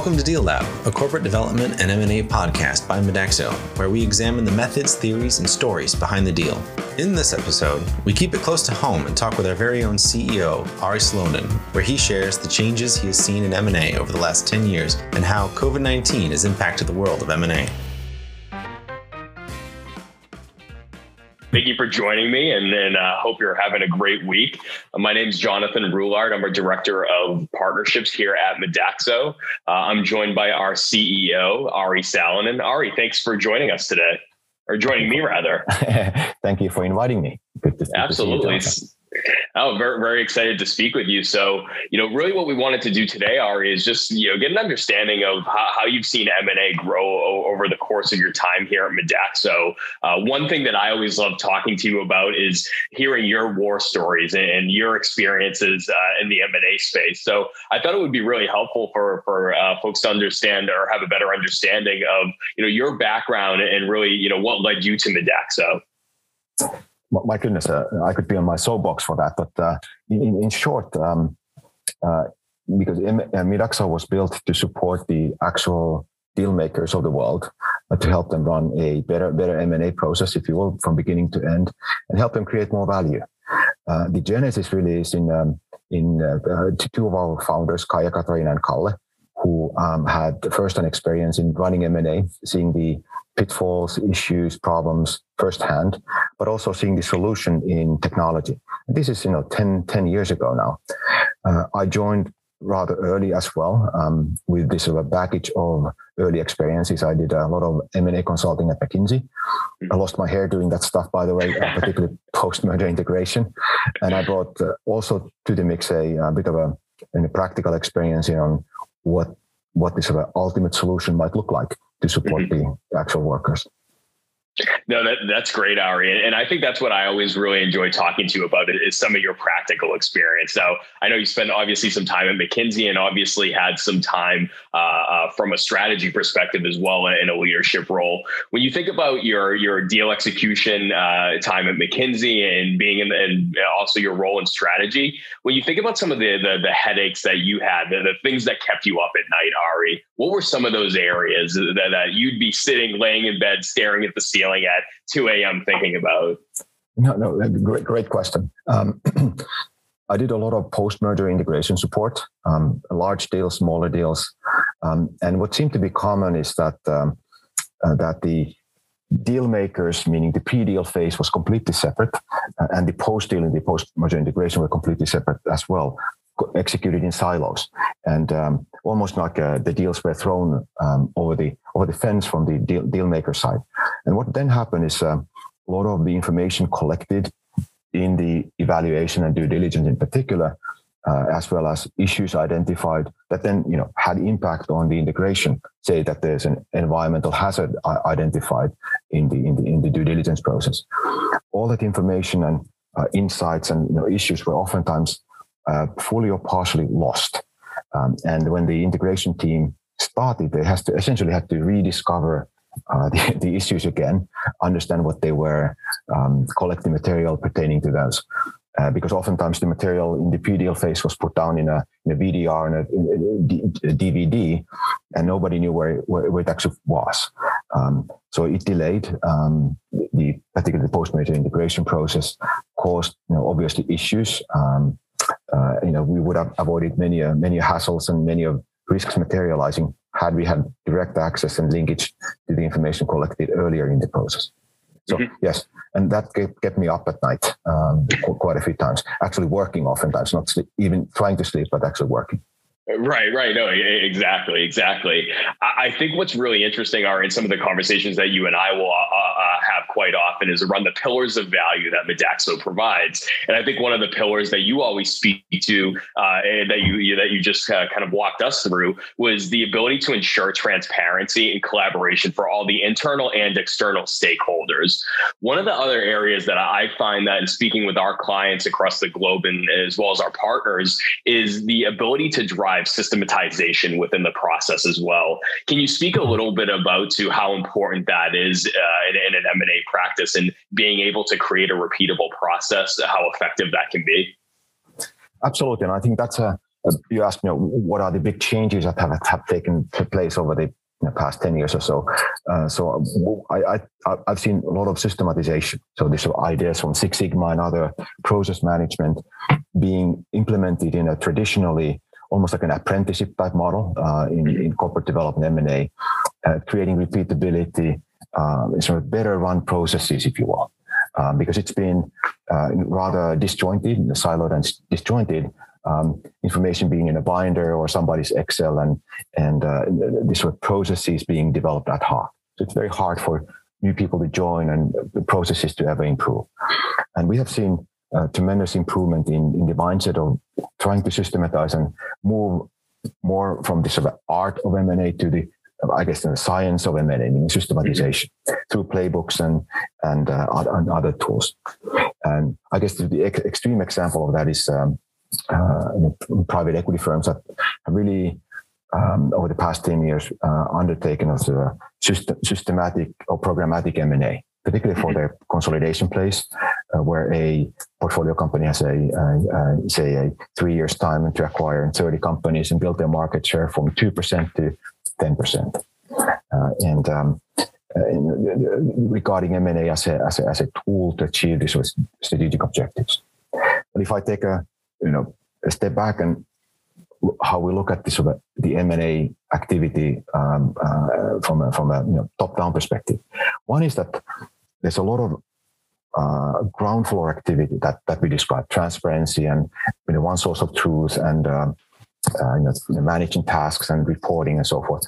Welcome to Deal Lab, a corporate development and M&A podcast by Midaxo, where we examine the methods, theories, and stories behind the deal. In this episode, we keep it close to home and talk with our very own CEO, Ari Salonen, where he shares the changes he has seen in M&A over the last 10 years and how COVID-19 has impacted the world of M&A. Thank you for joining me, and then uh, hope you're having a great week. Uh, my name is Jonathan Roulard. I'm a director of partnerships here at Midaxo. Uh, I'm joined by our CEO Ari Salonen. Ari, thanks for joining us today, or joining me rather. Thank you for inviting me. Good to, Absolutely. To Oh, very, very excited to speak with you. So, you know, really what we wanted to do today, Ari, is just, you know, get an understanding of how, how you've seen M&A grow over the course of your time here at Midaxo. Uh, one thing that I always love talking to you about is hearing your war stories and your experiences uh, in the M&A space. So I thought it would be really helpful for, for uh, folks to understand or have a better understanding of, you know, your background and really, you know, what led you to Midaxo my goodness, uh, I could be on my soapbox for that. But uh, in, in, short, um, uh, because uh, Midaxo was built to support the actual deal makers of the world uh, to help them run a better, better M&A process, if you will, from beginning to end, and help them create more value. Uh, the genesis really is in um, in two of our founders, Kaya Katarina and Kalle, who um, had first-hand experience in running M&A, seeing the pitfalls, issues, problems firsthand, but also seeing the solution in technology. This is, you know, 10, 10 years ago now. Uh, I joined rather early as well um, with this sort of baggage of early experiences. I did a lot of M&A consulting at McKinsey. I lost my hair doing that stuff, by the way, uh, particularly post-merger integration. And I brought uh, also to the mix a, a bit of a, a practical experience on what what this sort of ultimate solution might look like to support mm-hmm. the actual workers. No, that, that's great, Ari. And I think that's what I always really enjoy talking to you about is some of your practical experience. Now, I know you spent obviously some time at McKinsey and obviously had some time uh, uh, from a strategy perspective as well in a leadership role. When you think about your your deal execution uh, time at McKinsey and being in, and also your role in strategy, when you think about some of the the, the headaches that you had, the, the things that kept you up at night, Ari, what were some of those areas that, that you'd be sitting, laying in bed, staring at the ceiling at 2 a.m. thinking about? No, no, great, great question. Um, I did a lot of post-merger integration support, um, large deals, smaller deals, um, and what seemed to be common is that um, uh, that the deal makers, meaning the pre-deal phase, was completely separate, uh, and the post-deal and the post-merger integration were completely separate as well executed in silos, and um, almost like uh, the deals were thrown um, over the over the fence from the deal, deal maker side. And what then happened is uh, a lot of the information collected in the evaluation and due diligence, in particular, uh, as well as issues identified that then you know had impact on the integration. Say that there's an environmental hazard identified in the in the in the due diligence process. All that information and uh, insights and you know, issues were oftentimes uh, fully or partially lost. Um, and when the integration team started, they has to essentially had to rediscover uh, the, the, issues again, understand what they were, um, collect the material pertaining to those. Uh, because oftentimes the material in the pre-deal phase was put down in a, in a VDR and a, a, a, DVD, and nobody knew where, where, where it actually was. Um, so it delayed um, the particularly the post-merger integration process, caused you know, obviously issues. Um, uh, you know, we would have avoided many, uh, many hassles and many of risks materializing had we had direct access and linkage to the information collected earlier in the process. So mm-hmm. yes, and that kept, kept me up at night um, quite a few times. Actually, working oftentimes, not sleep, even trying to sleep, but actually working. Right, right. No, exactly, exactly. I think what's really interesting are in some of the conversations that you and I will uh, uh, have quite often is around the pillars of value that Midaxo provides. And I think one of the pillars that you always speak to, uh, that you that you just uh, kind of walked us through, was the ability to ensure transparency and collaboration for all the internal and external stakeholders. One of the other areas that I find that in speaking with our clients across the globe and as well as our partners is the ability to drive drive systematization within the process as well. Can you speak a little bit about to how important that is uh, in, in an M&A practice and being able to create a repeatable process, how effective that can be? Absolutely. And I think that's a, uh, you asked me, what are the big changes that have, have taken place over the past 10 years or so. Uh, so I, I, have seen a lot of systematization. So these ideas from Six Sigma and other process management being implemented in a traditionally almost like an apprenticeship type model uh, in, in corporate development M&A, uh, creating repeatability, uh, sort of better run processes, if you will. Um, because it's been uh, rather disjointed, siloed and disjointed, um, information being in a binder or somebody's Excel and and uh, this sort of processes being developed ad hoc. So it's very hard for new people to join and the processes to ever improve. And we have seen a tremendous improvement in, in the mindset of trying to systematize and move more from the sort of art of M&A to the I guess the science of M&A, meaning systematization mm-hmm. through playbooks and and, uh, and other tools. And I guess the, ex- extreme example of that is um, uh, private equity firms that have really um, over the past 10 years uh, undertaken a system, systematic or programmatic M&A, particularly for their consolidation plays, uh, where a portfolio company has a, say a three years time to acquire 30 companies and build their market share from 2% to 10%. Uh, and um, uh, regarding M&A as a, as a, as a tool to achieve these strategic objectives. But if I take a you know a step back and how we look at this sort of the M&A activity um, uh, from a, from a you know, top-down perspective. One is that there's a lot of uh, ground floor activity that, that we describe, transparency and you know, one source of truth and uh, uh you know, managing tasks and reporting and so forth.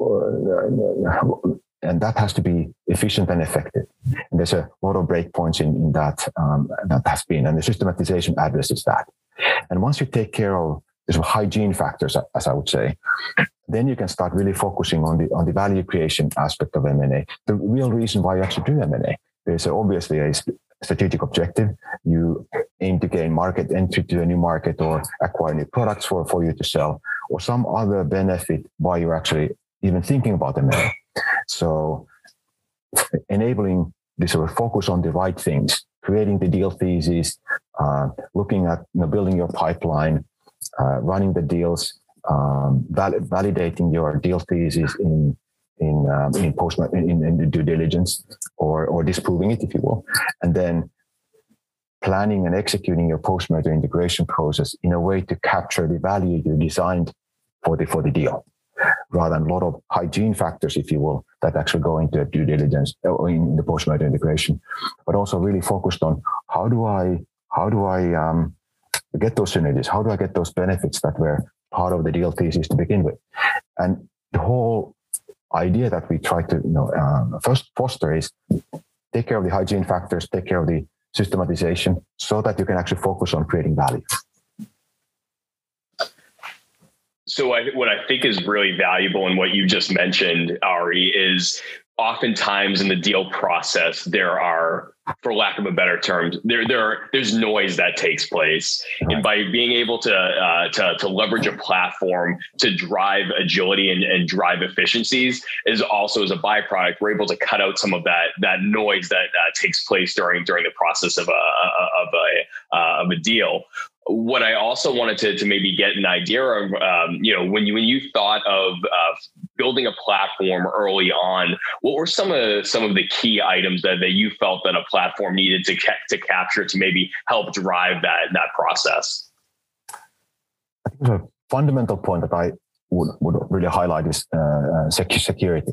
Uh, and that has to be efficient and effective. And there's a lot of breakpoints in, in that um, that has been, and the systematization addresses that. And once you take care of the hygiene factors, as I would say, then you can start really focusing on the on the value creation aspect of M&A. The real reason why you actually do M&A. There's obviously a strategic objective. You aim to gain market entry to a new market or acquire new products for, for you to sell, or some other benefit why you're actually even thinking about M&A. So enabling this sort of focus on the right things, creating the deal thesis, uh, looking at you know, building your pipeline, uh, running the deals, um, val- validating your deal thesis in in um, in post in, in due diligence or or disproving it, if you will, and then planning and executing your post merger integration process in a way to capture the value you designed for the for the deal rather than a lot of hygiene factors, if you will, that actually go into due diligence or in the post-merger integration, but also really focused on how do I how do I um, get those synergies? How do I get those benefits that were part of the deal thesis to begin with? And the whole idea that we try to you know um, first foster is take care of the hygiene factors, take care of the systematization, so that you can actually focus on creating value. So I, what I think is really valuable in what you just mentioned, Ari, is oftentimes in the deal process there are for lack of a better term there there are, there's noise that takes place. Right. and by being able to, uh, to to leverage a platform to drive agility and, and drive efficiencies is also as a byproduct. We're able to cut out some of that that noise that uh, takes place during during the process of a of a uh, of a deal what I also wanted to, to maybe get an idea of, um, you know, when you when you thought of uh, building a platform early on, what were some of some of the key items that, that you felt that a platform needed to ca- to capture to maybe help drive that that process? I think the fundamental point that I would, would really highlight is uh, uh security,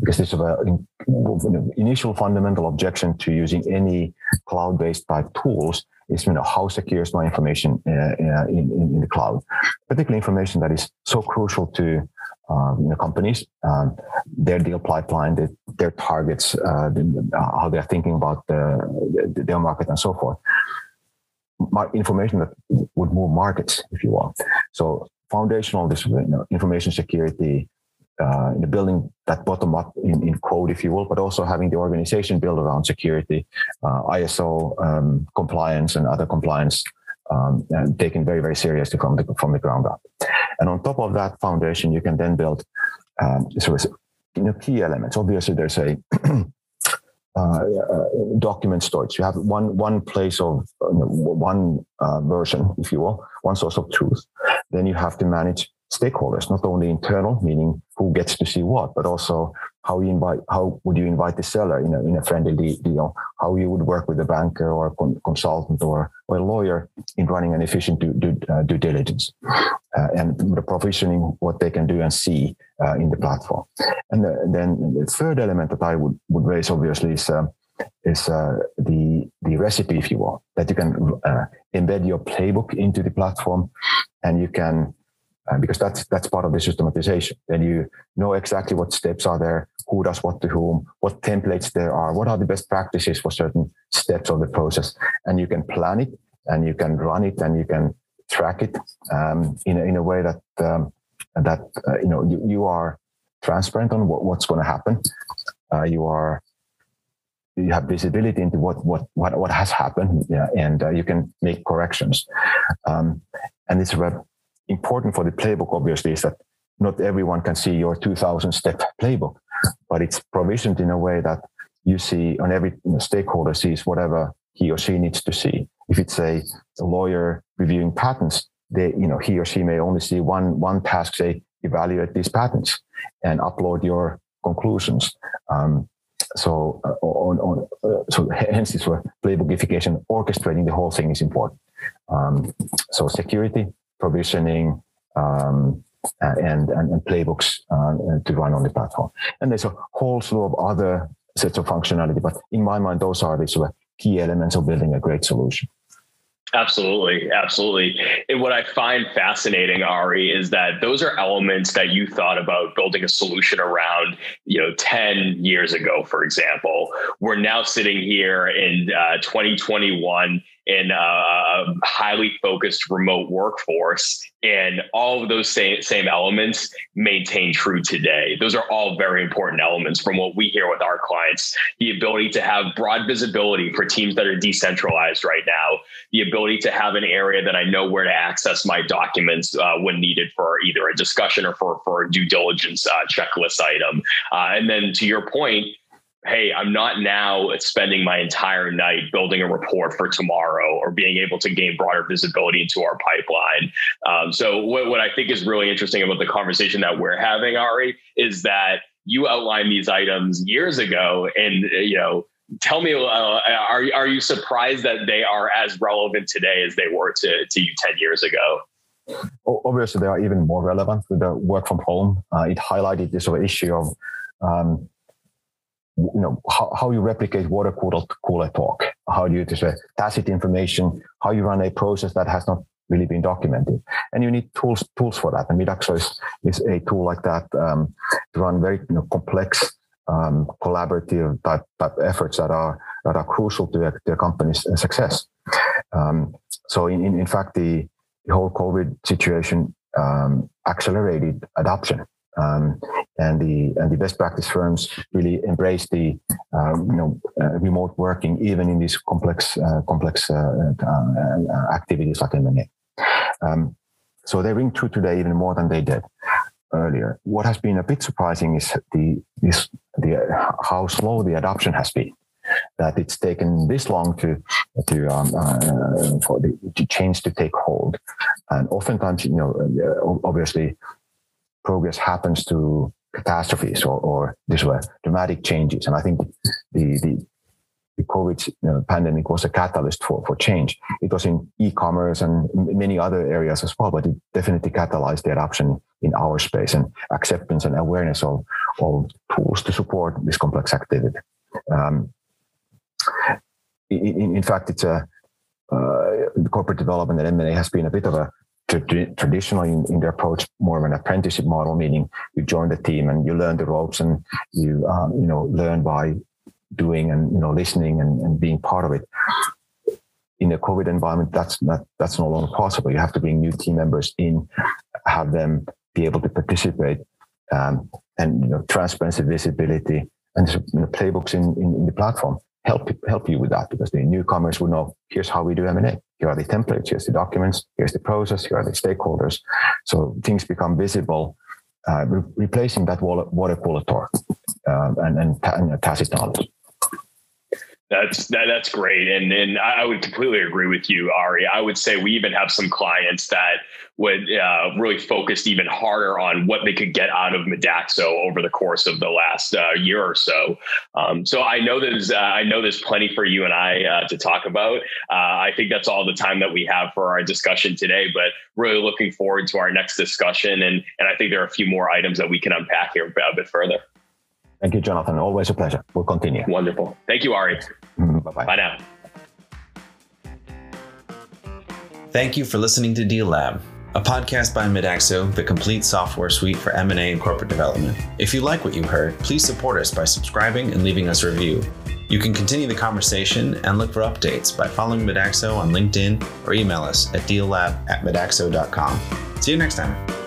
because this is an initial fundamental objection to using any cloud-based type tools is you know how secure is my information uh, uh, in, in, the cloud, particularly information that is so crucial to um, companies, um, their deal pipeline, their, their targets, uh, the, how they're thinking about the, the, their market, and so forth. information that would move markets, if you want. So foundational this you know, information security uh, building that bottom up in, in, code, if you will, but also having the organization built around security, uh, ISO um, compliance and other compliance um, and taken very, very seriously from the, from the ground up. And on top of that foundation, you can then build um, sort of you know, key elements. Obviously, there's a uh, uh, document storage. You have one one place of uh, one uh, version, if you will, one source of truth. then you have to manage stakeholders, not only internal, meaning who gets to see what, but also how you invite, how would you invite the seller in a, in a friendly deal, how you would work with a banker or a con- consultant or, or a lawyer in running an efficient due, due, uh, due diligence uh, and the provisioning what they can do and see uh, in the platform. And the, then the third element that I would, would raise obviously is um, is uh, the the recipe, if you will, that you can uh, embed your playbook into the platform, and you can uh, because that's that's part of the systematization. Then you know exactly what steps are there, who does what to whom, what templates there are, what are the best practices for certain steps of the process, and you can plan it, and you can run it, and you can track it um, in a, in a way that um, that uh, you know you, you are transparent on what, what's going to happen. Uh, you are you have visibility into what what what, what has happened yeah, and uh, you can make corrections um, and it's important for the playbook obviously is that not everyone can see your 2000 step playbook but it's provisioned in a way that you see on every you know, stakeholder sees whatever he or she needs to see. If it's a, a lawyer reviewing patents they you know he or she may only see one one task say evaluate these patents and upload your conclusions. Um, so uh, on, on uh, so hence this where playbookification orchestrating the whole thing is important. Um, so security provisioning um, and, and, and playbooks uh, to run on the platform and there's a whole slew of other sets of functionality but in my mind those are the sort of key elements of building a great solution Absolutely, absolutely. And what I find fascinating, Ari, is that those are elements that you thought about building a solution around, you know, 10 years ago, for example. We're now sitting here in uh, 2021 in a highly focused remote workforce and all of those same, same elements maintain true today. Those are all very important elements from what we hear with our clients. The ability to have broad visibility for teams that are decentralized right now. The ability to have an area that i know where to access my documents uh, when needed for either a discussion or for, for a due diligence uh, checklist item. Uh, and then to your point hey, I'm not now spending my entire night building a report for tomorrow or being able to gain broader visibility into our pipeline. Um, so, what, what I think is really interesting about the conversation that we're having, Ari, is that you outlined these items years ago, and you know. Tell me, uh, are are you surprised that they are as relevant today as they were to, to you ten years ago? Obviously, they are even more relevant with the work from home. Uh, it highlighted this sort of issue of um, you know how, how you replicate water cooler, cooler talk. How do you just tacit information how you run a process that has not really been documented. And you need tools tools for that. And midaxo is, is a tool like that um, to run very you know, complex um, collaborative type, type efforts that are that are crucial to their company's success. Um, so in, in, in fact the, the whole covid situation um, accelerated adoption um, and the and the best practice firms really embrace the um, you know uh, remote working even in these complex uh, complex uh, uh activities like M&A. Um, so they ring true today even more than they did earlier. What has been a bit surprising is the this the how slow the adoption has been. That it's taken this long to to um, uh, for the to change to take hold, and oftentimes you know obviously progress happens to catastrophes or, or these were dramatic changes. And I think the, the, the COVID pandemic was a catalyst for, for change. It was in e-commerce and many other areas as well, but it definitely catalyzed the adoption in our space and acceptance and awareness of, of tools to support this complex activity. Um, in, in, fact, it's a uh, corporate development and M&A has been a bit of a traditionally in, in, their approach more of an apprenticeship model, meaning you join the team and you learn the ropes and you um, you know learn by doing and you know listening and, and being part of it. In a COVID environment, that's not that's no longer possible. You have to bring new team members in, have them be able to participate, um, and you know transparency, visibility, and you know, playbooks in, in, in the platform help help you with that because the newcomers will know here's how we do M&A. Here are the templates, here's the documents, here's the process, here are the stakeholders. So things become visible, uh, re- replacing that water, cooler talk um, and, and, ta- and tacit knowledge. That's that, that's great, and and I would completely agree with you, Ari. I would say we even have some clients that would uh, really focused even harder on what they could get out of Midaxo over the course of the last uh, year or so. Um, so I know there's uh, I know there's plenty for you and I uh, to talk about. Uh, I think that's all the time that we have for our discussion today. But really looking forward to our next discussion, and and I think there are a few more items that we can unpack here a bit further. Thank you, Jonathan. Always a pleasure. We'll continue. Wonderful. Thank you, Ari. Bye bye. Bye now. Thank you for listening to Deal Lab, a podcast by Midaxo, the complete software suite for M&A and corporate development. If you like what you heard, please support us by subscribing and leaving us a review. You can continue the conversation and look for updates by following Midaxo on LinkedIn or email us at deallab at midaxo.com. See you next time.